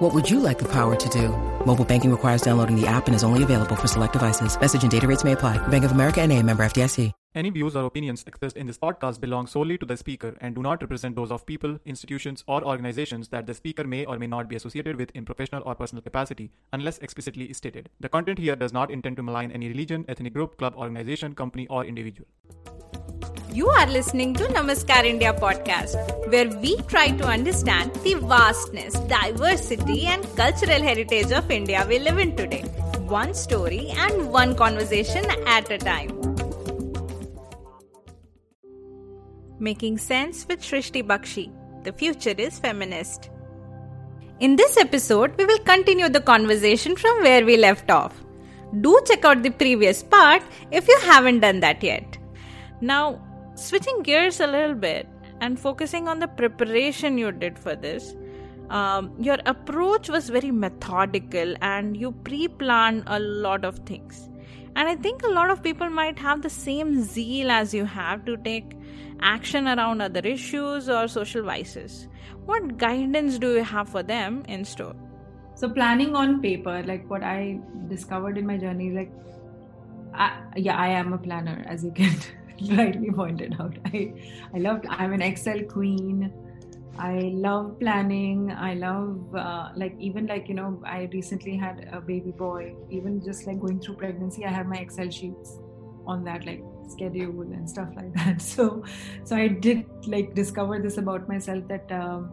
What would you like the power to do? Mobile banking requires downloading the app and is only available for select devices. Message and data rates may apply. Bank of America and a member FDIC. Any views or opinions expressed in this podcast belong solely to the speaker and do not represent those of people, institutions, or organizations that the speaker may or may not be associated with in professional or personal capacity, unless explicitly stated. The content here does not intend to malign any religion, ethnic group, club, organization, company, or individual. You are listening to Namaskar India podcast, where we try to understand the vastness, diversity, and cultural heritage of India we live in today. One story and one conversation at a time. Making Sense with Srishti Bakshi. The future is feminist. In this episode, we will continue the conversation from where we left off. Do check out the previous part if you haven't done that yet. Now, switching gears a little bit and focusing on the preparation you did for this, um, your approach was very methodical and you pre planned a lot of things. And I think a lot of people might have the same zeal as you have to take action around other issues or social vices. What guidance do you have for them in store? So, planning on paper, like what I discovered in my journey, like, I, yeah, I am a planner, as you can rightly pointed out. I, I love, I'm an Excel queen. I love planning. I love, uh, like, even like, you know, I recently had a baby boy. Even just like going through pregnancy, I have my Excel sheets on that, like, schedule and stuff like that. So, so I did like discover this about myself that, um,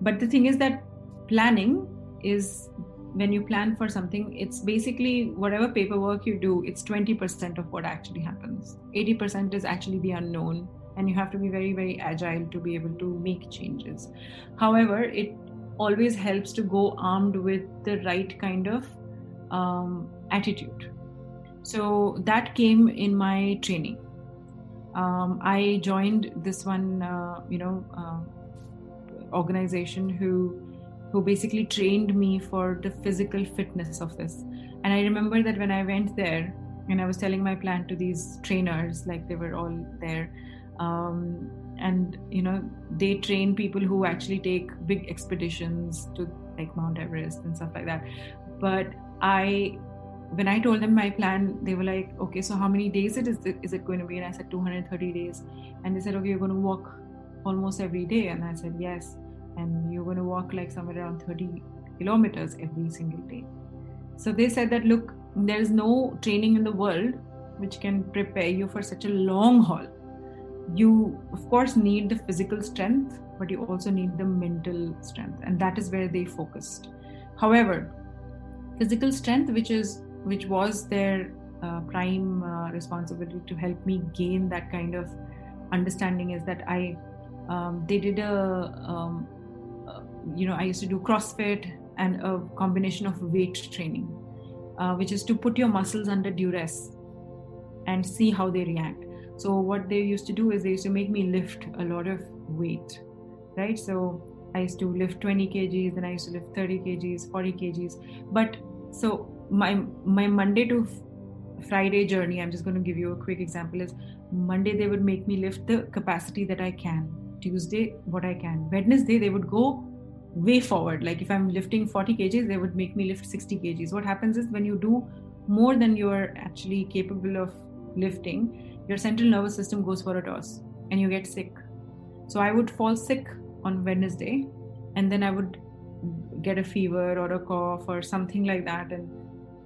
but the thing is that planning is when you plan for something, it's basically whatever paperwork you do, it's 20% of what actually happens. 80% is actually the unknown, and you have to be very, very agile to be able to make changes. However, it always helps to go armed with the right kind of um, attitude. So that came in my training. Um, I joined this one, uh, you know, uh, organization who who basically trained me for the physical fitness of this. And I remember that when I went there and I was telling my plan to these trainers, like they were all there, um, and you know, they train people who actually take big expeditions to like Mount Everest and stuff like that. But I when I told them my plan, they were like, okay, so how many days it is, is it going to be? And I said 230 days. And they said, okay, you're going to walk almost every day. And I said, yes and you're going to walk like somewhere around 30 kilometers every single day. So they said that look, there is no training in the world which can prepare you for such a long haul. You, of course, need the physical strength, but you also need the mental strength, and that is where they focused. However, physical strength, which is which was their uh, prime uh, responsibility to help me gain that kind of understanding, is that I um, they did a um, you know, I used to do CrossFit and a combination of weight training, uh, which is to put your muscles under duress and see how they react. So what they used to do is they used to make me lift a lot of weight, right? So I used to lift 20 kgs, then I used to lift 30 kgs, 40 kgs. But so my my Monday to Friday journey, I'm just going to give you a quick example. Is Monday they would make me lift the capacity that I can. Tuesday, what I can. Wednesday they would go way forward. Like if i'm lifting 40 kgs they would make me lift 60 kgs. What happens is when you do more than you're actually capable of lifting your central nervous system goes for a toss and you get sick. So i would fall sick on wednesday and then i would get a fever or a cough or something like that and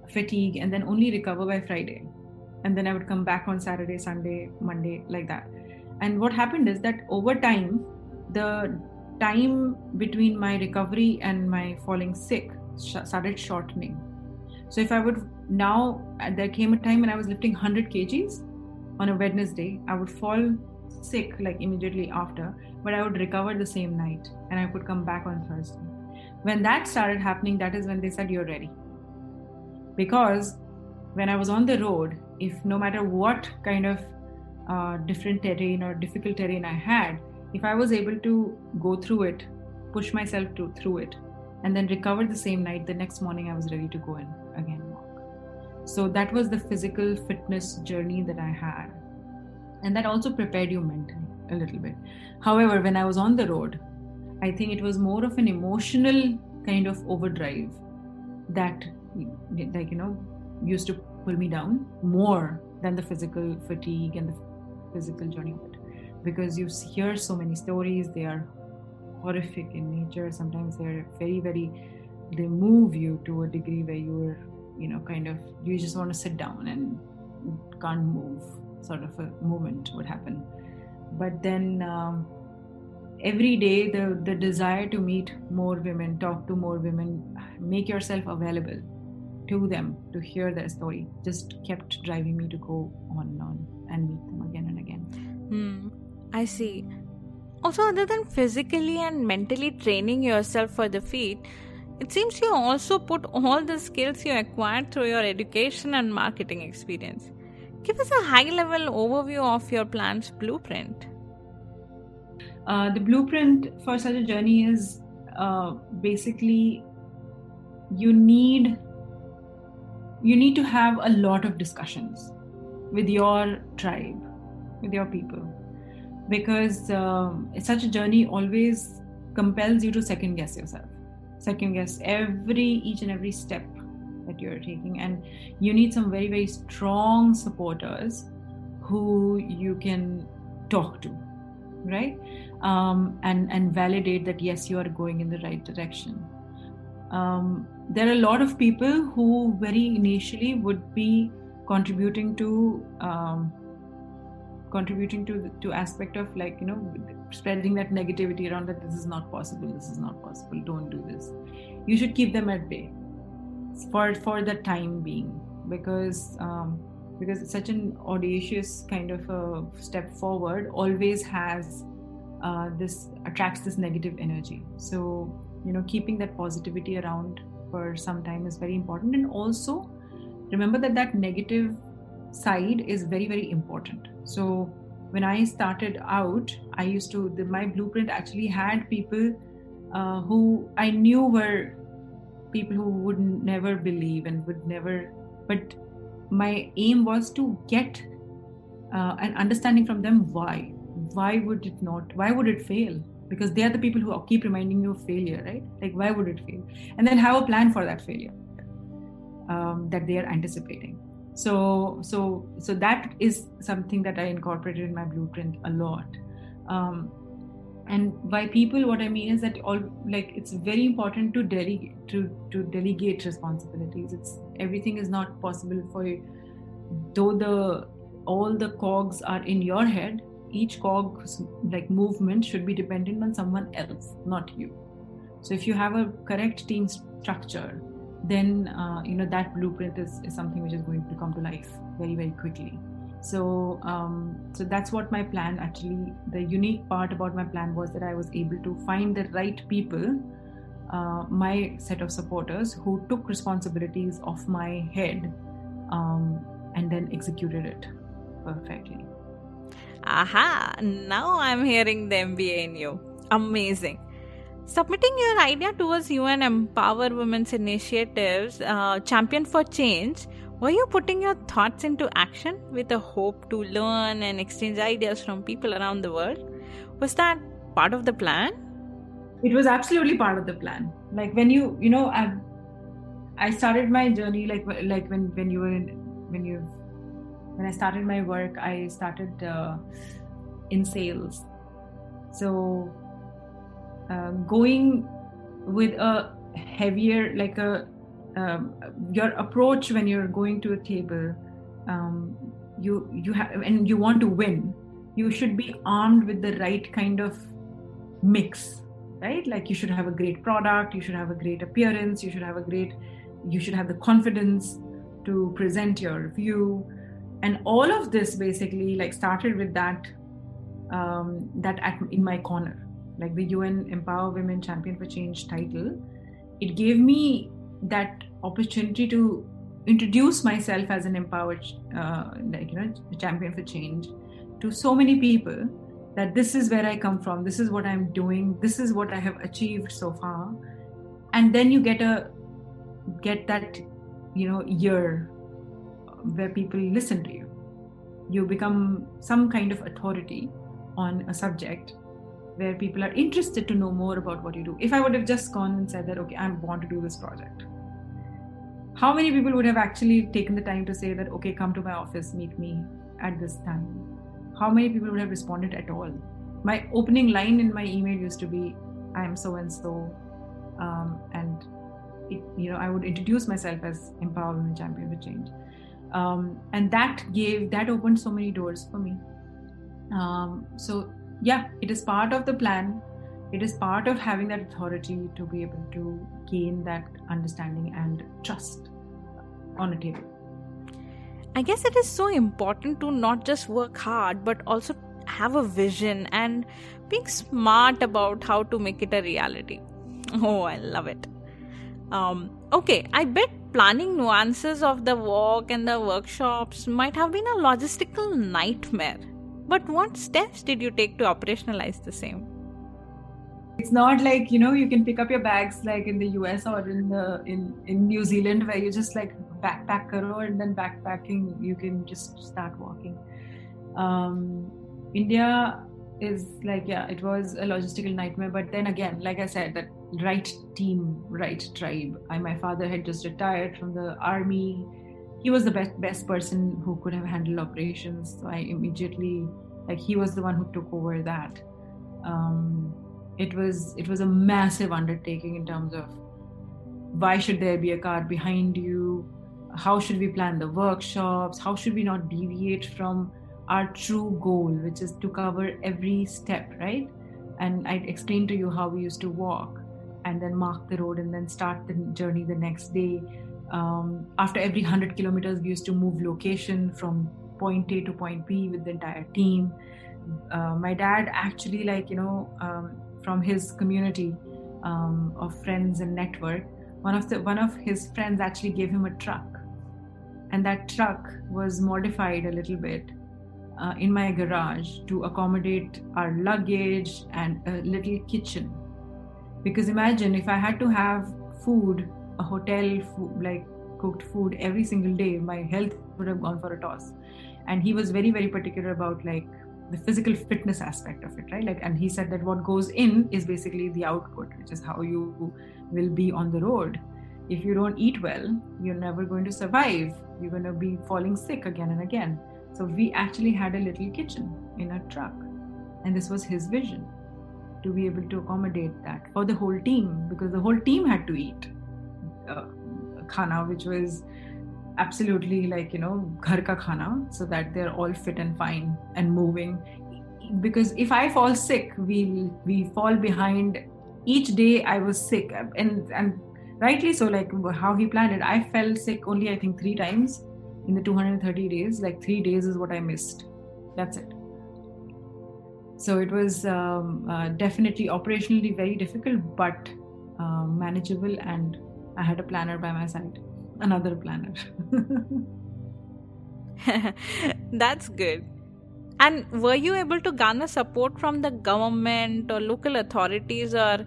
fatigue and then only recover by friday. And then i would come back on saturday sunday monday like that. And what happened is that over time the time between my recovery and my falling sick started shortening. So if I would now, there came a time when I was lifting 100 kgs on a Wednesday, I would fall sick like immediately after, but I would recover the same night and I could come back on Thursday. When that started happening, that is when they said, You're ready. Because when I was on the road, if no matter what kind of uh, different terrain or difficult terrain I had, if I was able to go through it, push myself to, through it, and then recover the same night, the next morning I was ready to go and again walk. So that was the physical fitness journey that I had. And that also prepared you mentally a little bit. However, when I was on the road, I think it was more of an emotional kind of overdrive that, like, you know, used to pull me down more than the physical fatigue and the physical journey. Because you hear so many stories, they are horrific in nature. Sometimes they're very, very, they move you to a degree where you're, you know, kind of, you just want to sit down and can't move, sort of a movement would happen. But then, um, every day the the desire to meet more women talk to more women make yourself available to them to hear their story just kept driving me to go on and on and meet them again and again hmm i see. Also other than physically and mentally training yourself for the feat it seems you also put all the skills you acquired through your education and marketing experience. Give us a high level overview of your plan's blueprint. Uh, the blueprint for such a journey is uh, basically you need you need to have a lot of discussions with your tribe with your people because um, such a journey always compels you to second guess yourself. Second guess every each and every step that you're taking and you need some very very strong supporters who you can talk to right? Um, and and validate that yes you are going in the right direction. Um, there are a lot of people who very initially would be contributing to um, contributing to to aspect of like you know spreading that negativity around that this is not possible this is not possible don't do this. You should keep them at bay for for the time being because um, because such an audacious kind of a step forward always has uh, this attracts this negative energy. So you know keeping that positivity around for some time is very important. And also remember that that negative side is very very important so when i started out i used to the, my blueprint actually had people uh, who i knew were people who would never believe and would never but my aim was to get uh, an understanding from them why. Why would it not why would it fail? Because they are the people who keep reminding you of failure right? Like why would it fail? And then have a plan for that failure um, that they are anticipating so so so that is something that i incorporated in my blueprint a lot. Um, and by people what i mean is that all like it's very important to delegate to to delegate responsibilities. It's everything is not possible for you. Though the all the cogs are in your head each cog's like movement should be dependent on someone else not you. So if you have a correct team structure then uh, you know that blueprint is, is something which is going to come to life very very quickly so um, so that's what my plan actually the unique part about my plan was that i was able to find the right people uh, my set of supporters who took responsibilities off my head um, and then executed it perfectly Aha, now I'm hearing the MBA in you. Amazing. Submitting your idea towards UN Empower Women's Initiatives, uh, Champion for Change, were you putting your thoughts into action with a hope to learn and exchange ideas from people around the world? Was that part of the plan? It was absolutely part of the plan. Like when you, you know, I, I started my journey like like when when you were in when you when I started my work, I started uh, in sales. So uh, going with a heavier, like a um, your approach when you're going to a table, um, you you have and you want to win. You should be armed with the right kind of mix, right? Like you should have a great product, you should have a great appearance, you should have a great, you should have the confidence to present your view and all of this basically like started with that um, that at, in my corner like the un empower women champion for change title it gave me that opportunity to introduce myself as an empowered uh, like you know champion for change to so many people that this is where I come from, this is what I'm doing, this is what I have achieved so far, and then you get a get that you know year where people listen to you. You become some kind of authority on a subject where people are interested to know more about what you do. If I would have just gone and said that, okay, I want to do this project, how many people would have actually taken the time to say that, okay, come to my office, meet me at this time? How many people would have responded at all? My opening line in my email used to be, I am so and so, and it, you know, I would introduce myself as Empower Women Champion for Change. Um, and that gave that opened so many doors for me um, so yeah it is part of the plan. It is part of having that authority to be able to gain that understanding and trust on a table. I guess it is so important to not just work hard but also have a vision and being smart about how to make it a reality. Oh i love it. Um, okay i bet planning nuances of the walk and the workshops might have been a logistical nightmare but what steps did you take to operationalize the same? It's not like you know you can pick up your bags like in the US or in the in in New Zealand where you just like backpack karo and then backpacking you can just start walking. Um, India is like yeah it was a logistical nightmare but then again like i said that right team right tribe I, my father had just retired from the army he was the best best person who could have handled operations. So I immediately like he was the one who took over that. Um, it was it was a massive undertaking in terms of why should there be a car behind you? How should we plan the workshops? How should we not deviate from our true goal, which is to cover every step, right? And I explained to you how we used to walk and then mark the road and then start the journey the next day um, after every 100 kilometers we used to move location from point a to point b with the entire team. Uh, my dad actually like you know um, from his community um, of friends and network one of the one of his friends actually gave him a truck. And that truck was modified a little bit uh, in my garage to accommodate our luggage and a little kitchen. Because imagine if i had to have food a hotel food, like cooked food every single day, my health would have gone for a toss. And he was very, very particular about like the physical fitness aspect of it, right? Like, and he said that what goes in is basically the output, which is how you will be on the road. If you don't eat well, you're never going to survive. You're going to be falling sick again and again. So we actually had a little kitchen in a truck, and this was his vision to be able to accommodate that for the whole team because the whole team had to eat uh, khana which was absolutely like you know ghar ka khana so that they're all fit and fine and moving. Because if i fall sick we we fall behind each day i was sick. And and rightly so like how he planned it. I fell sick only i think 3 times in the 230 days. Like 3 days is what i missed. That's it. So it was um, uh, definitely operationally very difficult but uh, manageable and I had a planner by my side, another planner. That's good. And were you able to garner support from the government or local authorities or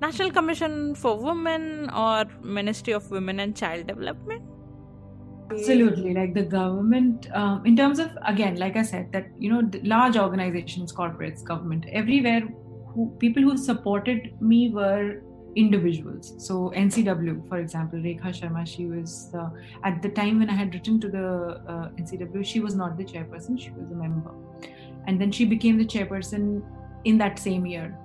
National Commission for Women or Ministry of Women and Child Development? Absolutely, like the government, um, in terms of again, like I said, that you know, large organizations, corporates, government, everywhere, who, people who supported me were individuals. So NCW, for example, Rekha Sharma, she was uh, at the time when I had written to the uh, NCW, she was not the chairperson; she was a member, and then she became the chairperson in that same year.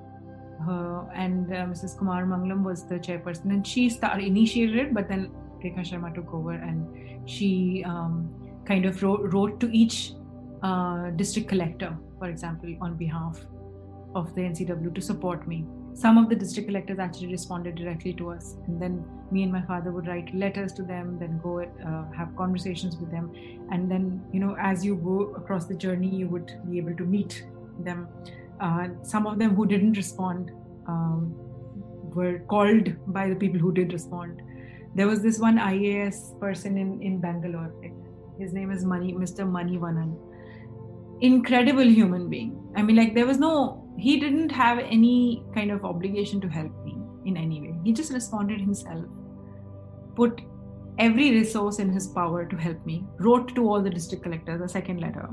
Uh, and Mrs. Kumaramangalam was the chairperson, and she started initiated it, but then Rekha Sharma took over, and she um, kind of wrote, wrote to each uh, district collector, for example, on behalf of the NCW to support me some of the district collectors actually responded directly to us. And then me and my father would write letters to them then go uh, have conversations with them. And then you know as you go across the journey you would be able to meet them. Uh, some of them who didn't respond um, were called by the people who did respond. There was this one ias person in in bangalore. His name is Mani mr Manivannan incredible human being. I mean, like, there was no, he didn't have any kind of obligation to help me in any way. He just responded himself, put every resource in his power to help me, wrote to all the district collectors a second letter.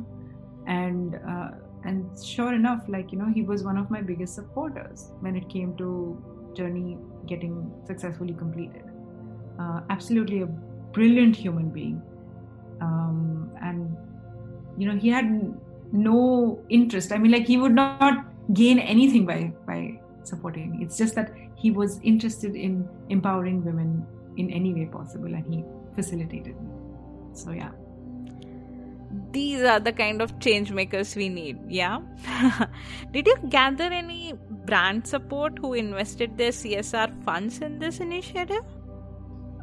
And, uh, and sure enough, like, you know, he was one of my biggest supporters when it came to journey getting successfully completed. Uh, absolutely a brilliant human being. Um, and, you know, he had no interest. I mean, like he would not gain anything by by supporting me. It's just that he was interested in empowering women in any way possible, and he facilitated me. So yeah. These are the kind of change makers we need, yeah? Did you gather any brand support who invested their CSR funds in this initiative?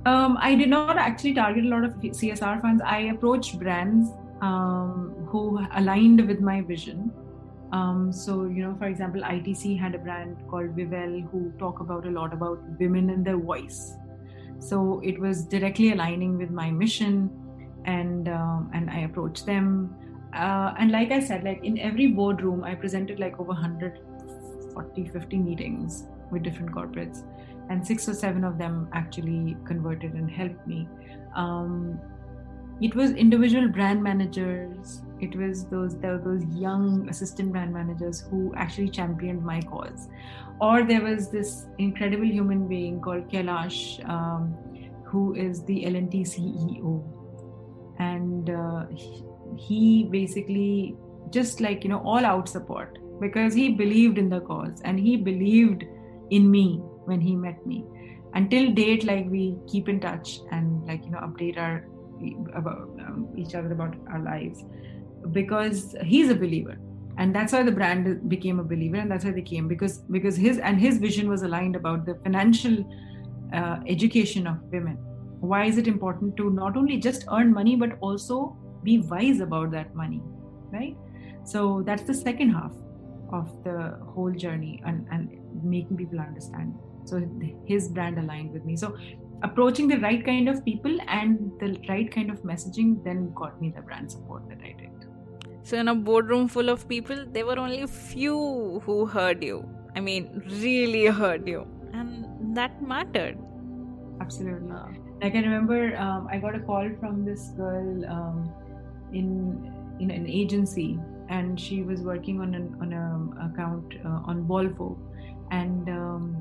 Um, I did not actually target a lot of CSR funds. I approached brands um, who aligned with my vision. Um, so, you know, for example, ITC had a brand called Vivel who talk about a lot about women and their voice. So it was directly aligning with my mission, and um, and I approached them. Uh, and like I said, like in every boardroom, I presented like over 140, 50 meetings with different corporates, and six or seven of them actually converted and helped me. Um, it was individual brand managers. It was those there were those young assistant brand managers who actually championed my cause. Or there was this incredible human being called Kailash um, who is the L&T CEO and uh, he, he basically just like you know all out support because he believed in the cause and he believed in me when he met me. Until date like we keep in touch and like you know update our about um, each other about our lives. Because he's a believer. And that's why the brand became a believer and that's why they came. Because because his and his vision was aligned about the financial uh, education of women. Why is it important to not only just earn money but also be wise about that money right? So that's the second half of the whole journey and, and making people understand. So his brand aligned with me. So approaching the right kind of people and the right kind of messaging then got me the brand support that I did. So, in a boardroom full of people, there were only a few who heard you. I mean, really heard you. And that mattered. Absolutely. Like, I remember um, I got a call from this girl um, in, in an agency, and she was working on an on a account uh, on Volvo. And um,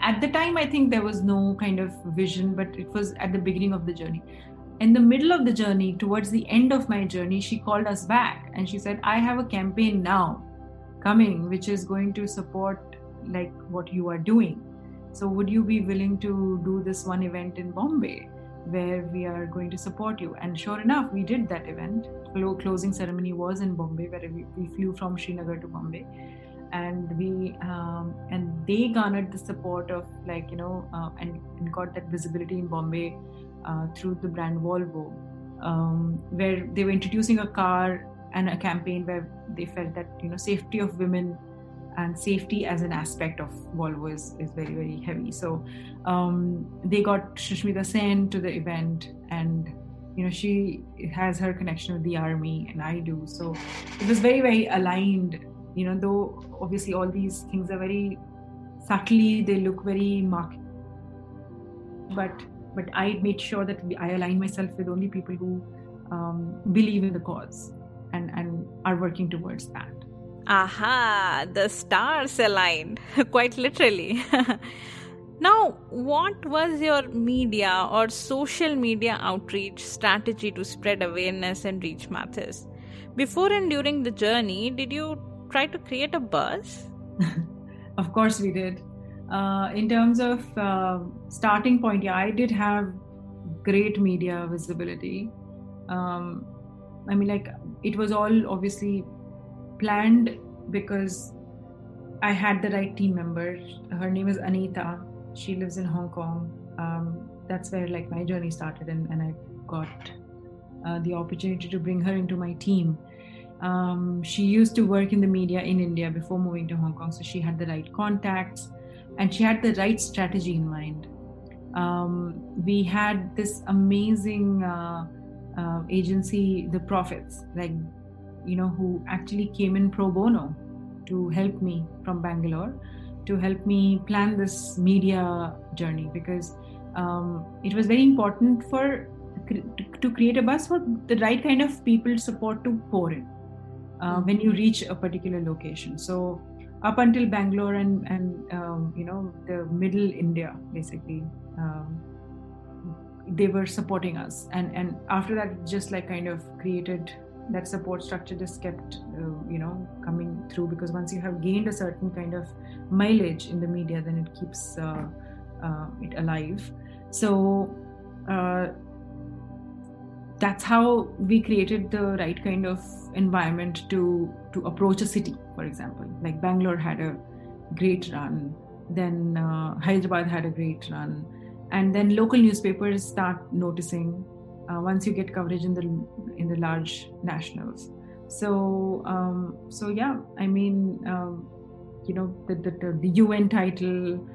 at the time i think there was no kind of vision but it was at the beginning of the journey. In the middle of the journey towards the end of my journey she called us back and she said i have a campaign now coming which is going to support like what you are doing. So would you be willing to do this one event in bombay where we are going to support you? And sure enough we did that event. Closing ceremony was in bombay where we, flew from srinagar to bombay and we um, and they garnered the support of like you know uh, and, and, got that visibility in Bombay uh, through the brand Volvo, um, where they were introducing a car and a campaign where they felt that you know safety of women and safety as an aspect of Volvo is, is very very heavy. So um, they got Sushmita Sen to the event and you know she has her connection with the army and I do. So it was very very aligned you know though obviously all these things are very subtly they look very marked. But but i made sure that i align myself with only people who um, believe in the cause and and are working towards that. Aha the stars aligned quite literally. Now what was your media or social media outreach strategy to spread awareness and reach masses before and during the journey did you try to create a buzz? of course, we did. Uh, in terms of uh, starting point, yeah, I did have great media visibility. Um, I mean, like, it was all obviously planned because I had the right team member. Her name is Anita. She lives in Hong Kong. Um, that's where like my journey started, and, and I got uh, the opportunity to bring her into my team. Um, she used to work in the media in India before moving to Hong Kong, so she had the right contacts and she had the right strategy in mind. Um, we had this amazing uh, uh, agency, The Prophets. Like you know, who actually came in pro bono to help me from Bangalore to help me plan this media journey because um, it was very important for to create a bus for the right kind of people support to pour in uh, when you reach a particular location. So up until Bangalore and and um, you know the middle India basically. Um, they were supporting us and and after that just like kind of created that support structure just kept uh, you know coming through because once you have gained a certain kind of mileage in the media then it keeps uh, uh, it alive so uh, that's how we created the right kind of environment to to approach a city for example. Like bangalore had a great run then uh, hyderabad had a great run and then local newspapers start noticing uh, once you get coverage in the in the large nationals. So um, so yeah i mean um, you know the, the, the un title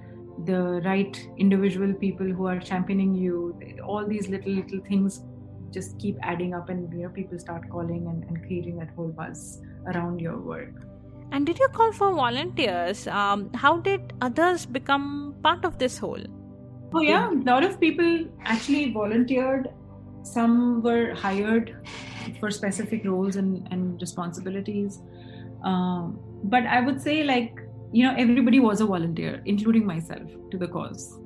the right individual people who are championing you all these little little things just keep adding up and you know people start calling and, and creating that whole buzz around your work. And did you call for volunteers? Um, how did others become part of this whole oh yeah. A lot of people actually volunteered. Some were hired for specific roles and, and responsibilities. Um, but i would say like you know everybody was a volunteer including myself to the cause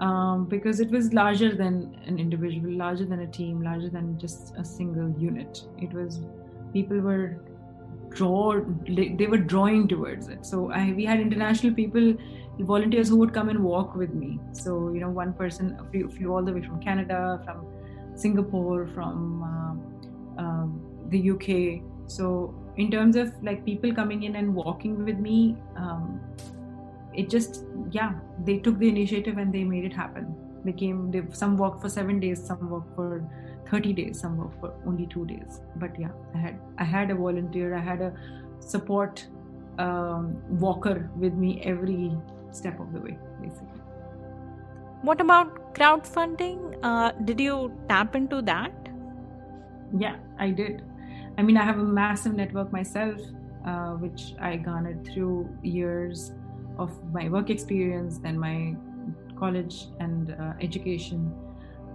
um, because it was larger than an individual, larger than a team, larger than just a single unit. It was people were draw they were drawing towards it. So I, we had international people, volunteers who would come and walk with me. So you know, one person flew, flew all the way from Canada, from Singapore, from uh, the UK. So in terms of like people coming in and walking with me. Um, it just yeah they took the initiative and they made it happen. They came they some worked for seven days some worked for 30 days some worked for only two days. But yeah i had i had a volunteer i had a support um, walker with me every step of the way basically. What about crowdfunding? Uh, did you tap into that? Yeah i did. I mean i have a massive network myself uh, which i garnered through years of my work experience and my college and uh, education.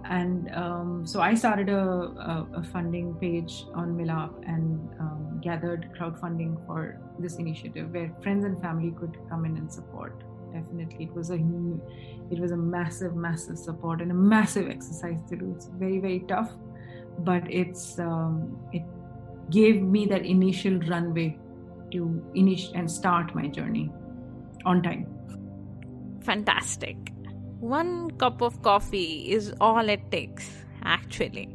And um, so I started a, a, a, funding page on Milap and um, gathered crowdfunding for this initiative where friends and family could come in and support. Definitely, it was a it was a massive, massive support and a massive exercise to do. It's very, very tough, but it's um, it gave me that initial runway to initiate and start my journey on time. Fantastic. One cup of coffee is all it takes, actually.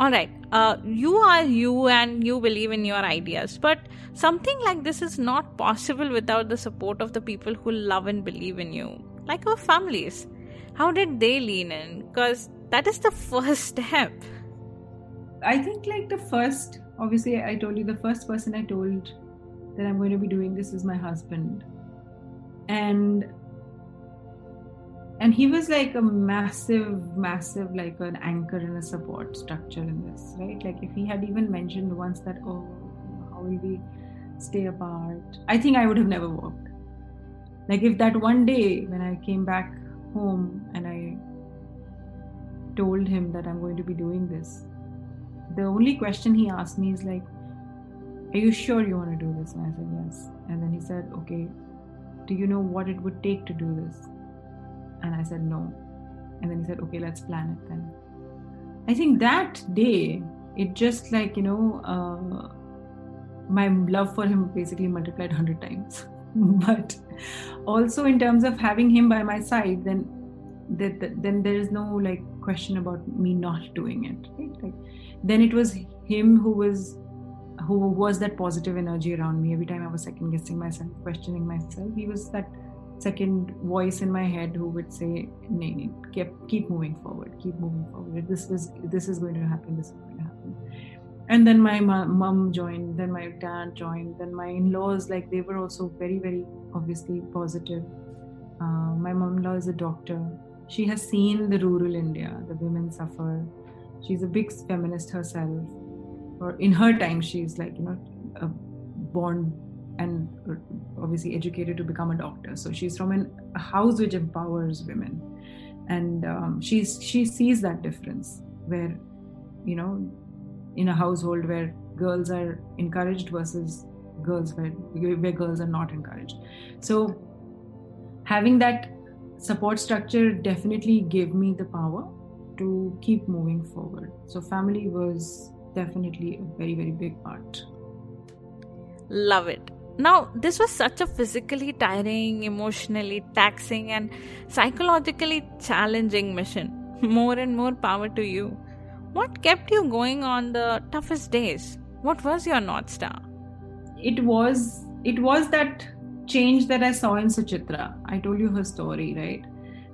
All right, uh, you are you and you believe in your ideas, but something like this is not possible without the support of the people who love and believe in you, like our families. How did they lean in? Because that is the first step. I think, like, the first, obviously, I told you the first person I told that I'm going to be doing this is my husband and and he was like a massive massive like an anchor and a support structure in this right? Like if he had even mentioned once that oh how will we stay apart? I think i would have never walked like if that one day when i came back home and i told him that i'm going to be doing this the only question he asked me is like are you sure you want to do this? And i said yes. And then he said okay do you know what it would take to do this? And I said, No. And then he said, Okay, let's plan it then. I think that day, it just like, you know, uh, my love for him basically multiplied 100 times. but also in terms of having him by my side, then that, then there is no like question about me not doing it. Right? Like, then it was him who was who was that positive energy around me every time I was second guessing myself, questioning myself. He was that second voice in my head who would say, "Nee, keep keep moving forward, keep moving forward. This is this is going to happen. This is going to happen." And then my mom joined. Then my dad joined. Then my in-laws, like they were also very very obviously positive. Uh, my mom-in-law is a doctor. She has seen the rural India, the women suffer. She's a big feminist herself or in her time she's like you know uh, born and obviously educated to become a doctor. So she's from an, a house which empowers women. And um, she's she sees that difference where you know in a household where girls are encouraged versus girls where where girls are not encouraged. So having that support structure definitely gave me the power to keep moving forward. So family was definitely a very very big part love it now, this was such a physically tiring, emotionally taxing, and psychologically challenging mission. More and more power to you. What kept you going on the toughest days? What was your North Star? It was it was that change that I saw in Suchitra. I told you her story, right?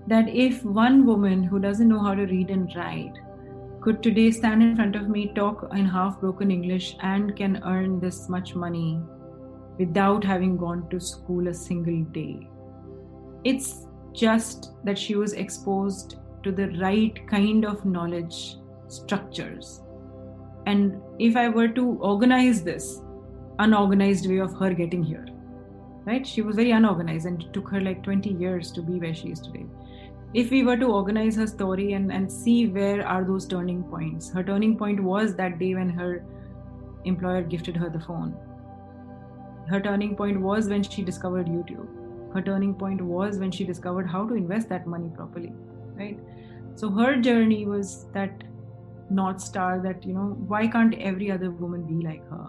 That if one woman who doesn't know how to read and write could today stand in front of me, talk in half broken English, and can earn this much money without having gone to school a single day. It's just that she was exposed to the right kind of knowledge structures. And if I were to organize this unorganized way of her getting here, right? She was very unorganized and it took her like 20 years to be where she is today. If we were to organize her story and, and see where are those turning points, her turning point was that day when her employer gifted her the phone. Her turning point was when she discovered youtube. Her turning point was when she discovered how to invest that money properly right? So her journey was that north star that you know why can't every other woman be like her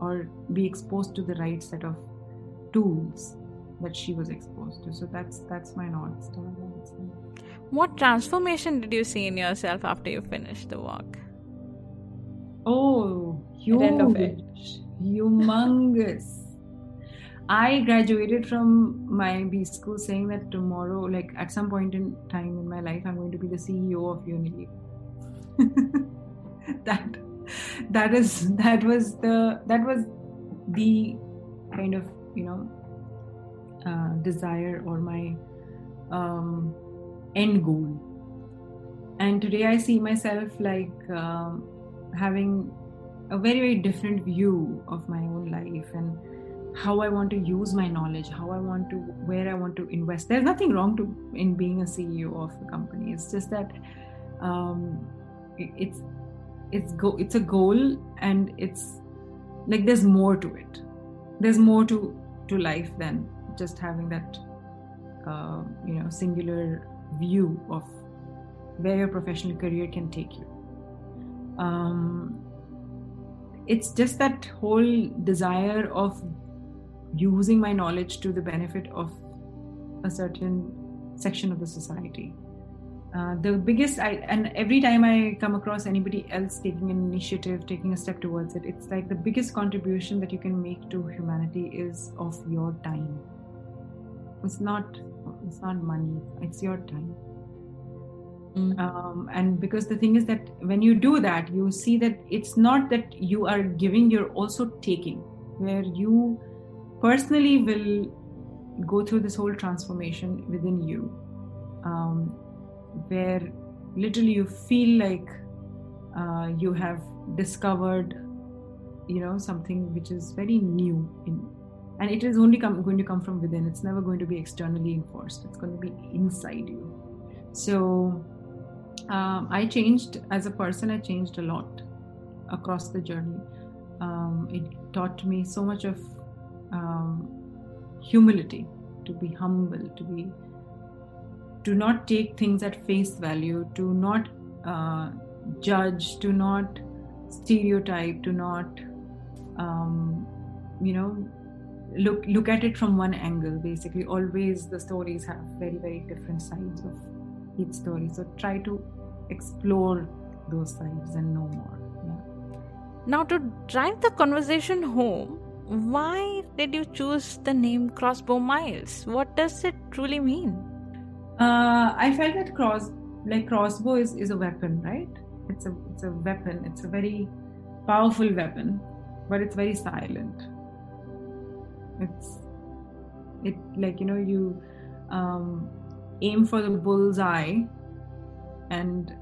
or be exposed to the right set of tools that she was exposed to? So that's that's my north star what transformation did you see in yourself after you finished the work? Oh huge humongous. I graduated from my B school saying that tomorrow, like at some point in time in my life, I'm going to be the CEO of Unilever. that that is that was the that was the kind of you know uh, desire or my um, end goal. And today I see myself like um, having a very very different view of my own life and how I want to use my knowledge, how I want to, where I want to invest. There's nothing wrong to in being a CEO of a company. It's just that um, it, it's it's go it's a goal and it's like there's more to it. There's more to to life than just having that uh, you know singular view of where your professional career can take you. Um, it's just that whole desire of using my knowledge to the benefit of a certain section of the society. Uh, the biggest, I, and every time I come across anybody else taking an initiative, taking a step towards it, it's like the biggest contribution that you can make to humanity is of your time. It's not, it's not money. It's your time. Mm. Um, and because the thing is that when you do that, you see that it's not that you are giving, you're also taking, where you personally will go through this whole transformation within you um, where literally you feel like uh, you have discovered you know something which is very new in and it is only come, going to come from within. It's never going to be externally enforced. It's going to be inside you. So um, i changed as a person i changed a lot across the journey. Um, it taught me so much of um, humility, to be humble, to be to not take things at face value, to not uh, judge, to not stereotype, to not um, you know look look at it from one angle. Basically, always the stories have very very different sides of each story. So try to explore those sides and know more. Yeah. Now, to drive the conversation home, why did you choose the name Crossbow Miles? What does it truly mean? Uh, I felt that cross, like crossbow, is, is a weapon, right? It's a it's a weapon. It's a very powerful weapon, but it's very silent. It's it like you know you um, aim for the bull's eye, and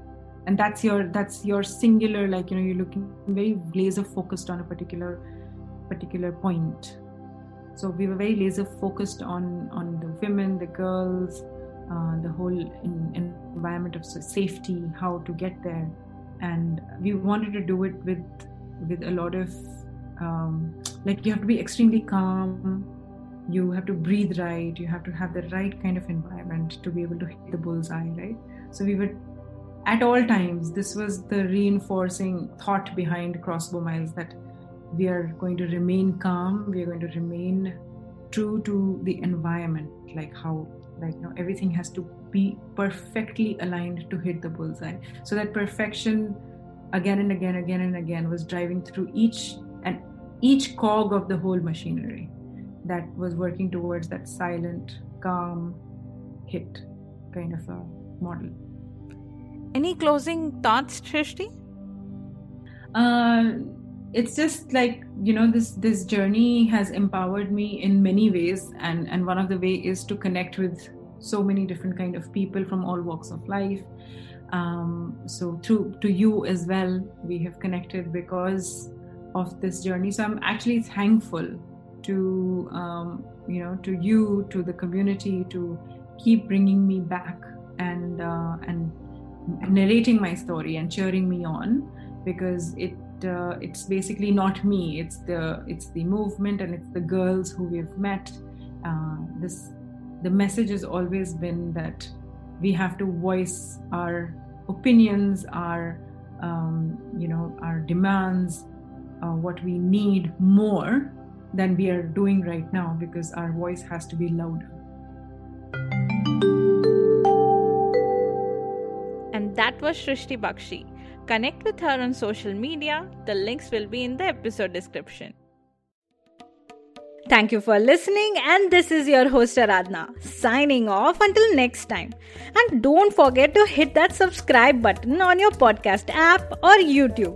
and that's your that's your singular like you know you're looking very laser focused on a particular particular point. So we were very laser focused on on the women the girls uh, the whole in, environment of safety how to get there. And we wanted to do it with with a lot of um, like you have to be extremely calm. You have to breathe right. You have to have the right kind of environment to be able to hit the bullseye right? So we were at all times this was the reinforcing thought behind crossbow miles that we are going to remain calm. We are going to remain true to the environment like how like you know everything has to be perfectly aligned to hit the bullseye. So that perfection again and again again and again was driving through each each cog of the whole machinery that was working towards that silent calm hit kind of a model any closing thoughts Srishti? uh, it's just like you know this this journey has empowered me in many ways and and one of the way is to connect with so many different kind of people from all walks of life um, so through to you as well we have connected because of this journey. So i'm actually thankful to um, you know to you to the community to keep bringing me back and uh, and narrating my story and cheering me on because it uh, it's basically not me. It's the it's the movement and it's the girls who we've met. Uh, this the message has always been that we have to voice our opinions our um, you know our demands uh, what we need more than we are doing right now because our voice has to be louder and that was Srishti Bakshi Connect with her on social media. The links will be in the episode description. Thank you for listening, and this is your host Aradhna signing off until next time. And don't forget to hit that subscribe button on your podcast app or YouTube